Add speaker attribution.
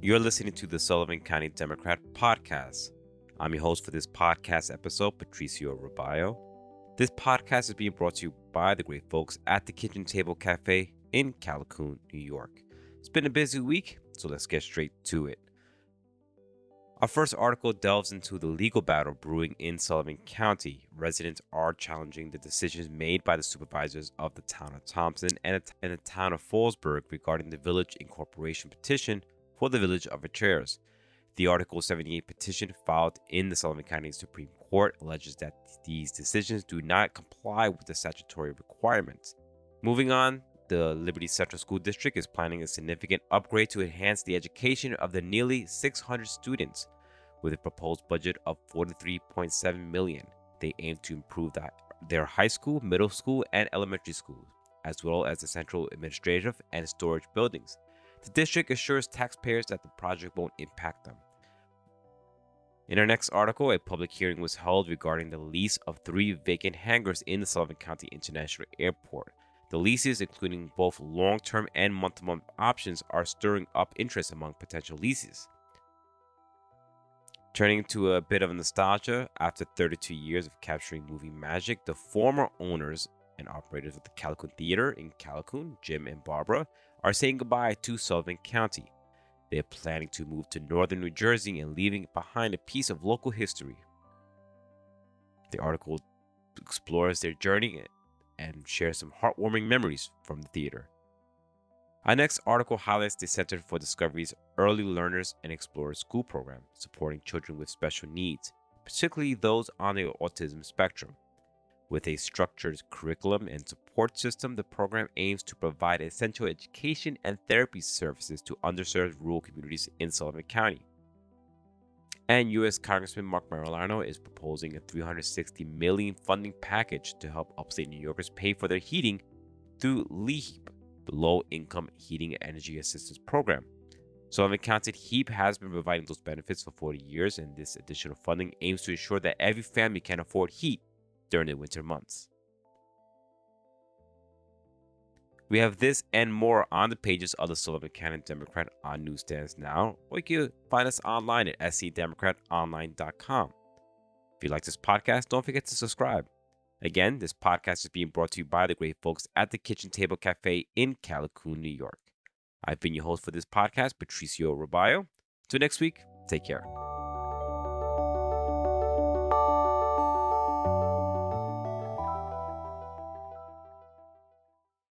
Speaker 1: You're listening to the Sullivan County Democrat Podcast. I'm your host for this podcast episode, Patricio Rubayo. This podcast is being brought to you by the great folks at the Kitchen Table Cafe in Callicoon, New York. It's been a busy week, so let's get straight to it. Our first article delves into the legal battle brewing in Sullivan County. Residents are challenging the decisions made by the supervisors of the town of Thompson and the town of Fallsburg regarding the village incorporation petition for the village of Ateres. The Article 78 petition filed in the Sullivan County Supreme Court alleges that these decisions do not comply with the statutory requirements. Moving on, the Liberty Central School District is planning a significant upgrade to enhance the education of the nearly 600 students. With a proposed budget of 43.7 million, they aim to improve that, their high school, middle school, and elementary schools, as well as the central administrative and storage buildings. The district assures taxpayers that the project won't impact them. In our next article, a public hearing was held regarding the lease of three vacant hangars in the Sullivan County International Airport. The leases, including both long term and month to month options, are stirring up interest among potential leases. Turning to a bit of nostalgia, after 32 years of capturing movie magic, the former owners and operators of the Callicoon Theater in Callicoon, Jim and Barbara, are saying goodbye to Sullivan County. They are planning to move to northern New Jersey and leaving behind a piece of local history. The article explores their journey and shares some heartwarming memories from the theater. Our next article highlights the Center for Discovery's Early Learners and Explorers School program, supporting children with special needs, particularly those on the autism spectrum. With a structured curriculum and support system, the program aims to provide essential education and therapy services to underserved rural communities in Sullivan County. And U.S. Congressman Mark Molinaro is proposing a 360 million funding package to help upstate New Yorkers pay for their heating through LIHEAP, the Low Income Heating Energy Assistance Program. Sullivan County HEAP has been providing those benefits for 40 years, and this additional funding aims to ensure that every family can afford heat during the winter months. We have this and more on the pages of the Sullivan County Democrat on newsstands now, or you can find us online at scdemocratonline.com. If you like this podcast, don't forget to subscribe. Again, this podcast is being brought to you by the great folks at the Kitchen Table Cafe in Callicoon, New York. I've been your host for this podcast, Patricio Rubayo. Till next week, take care.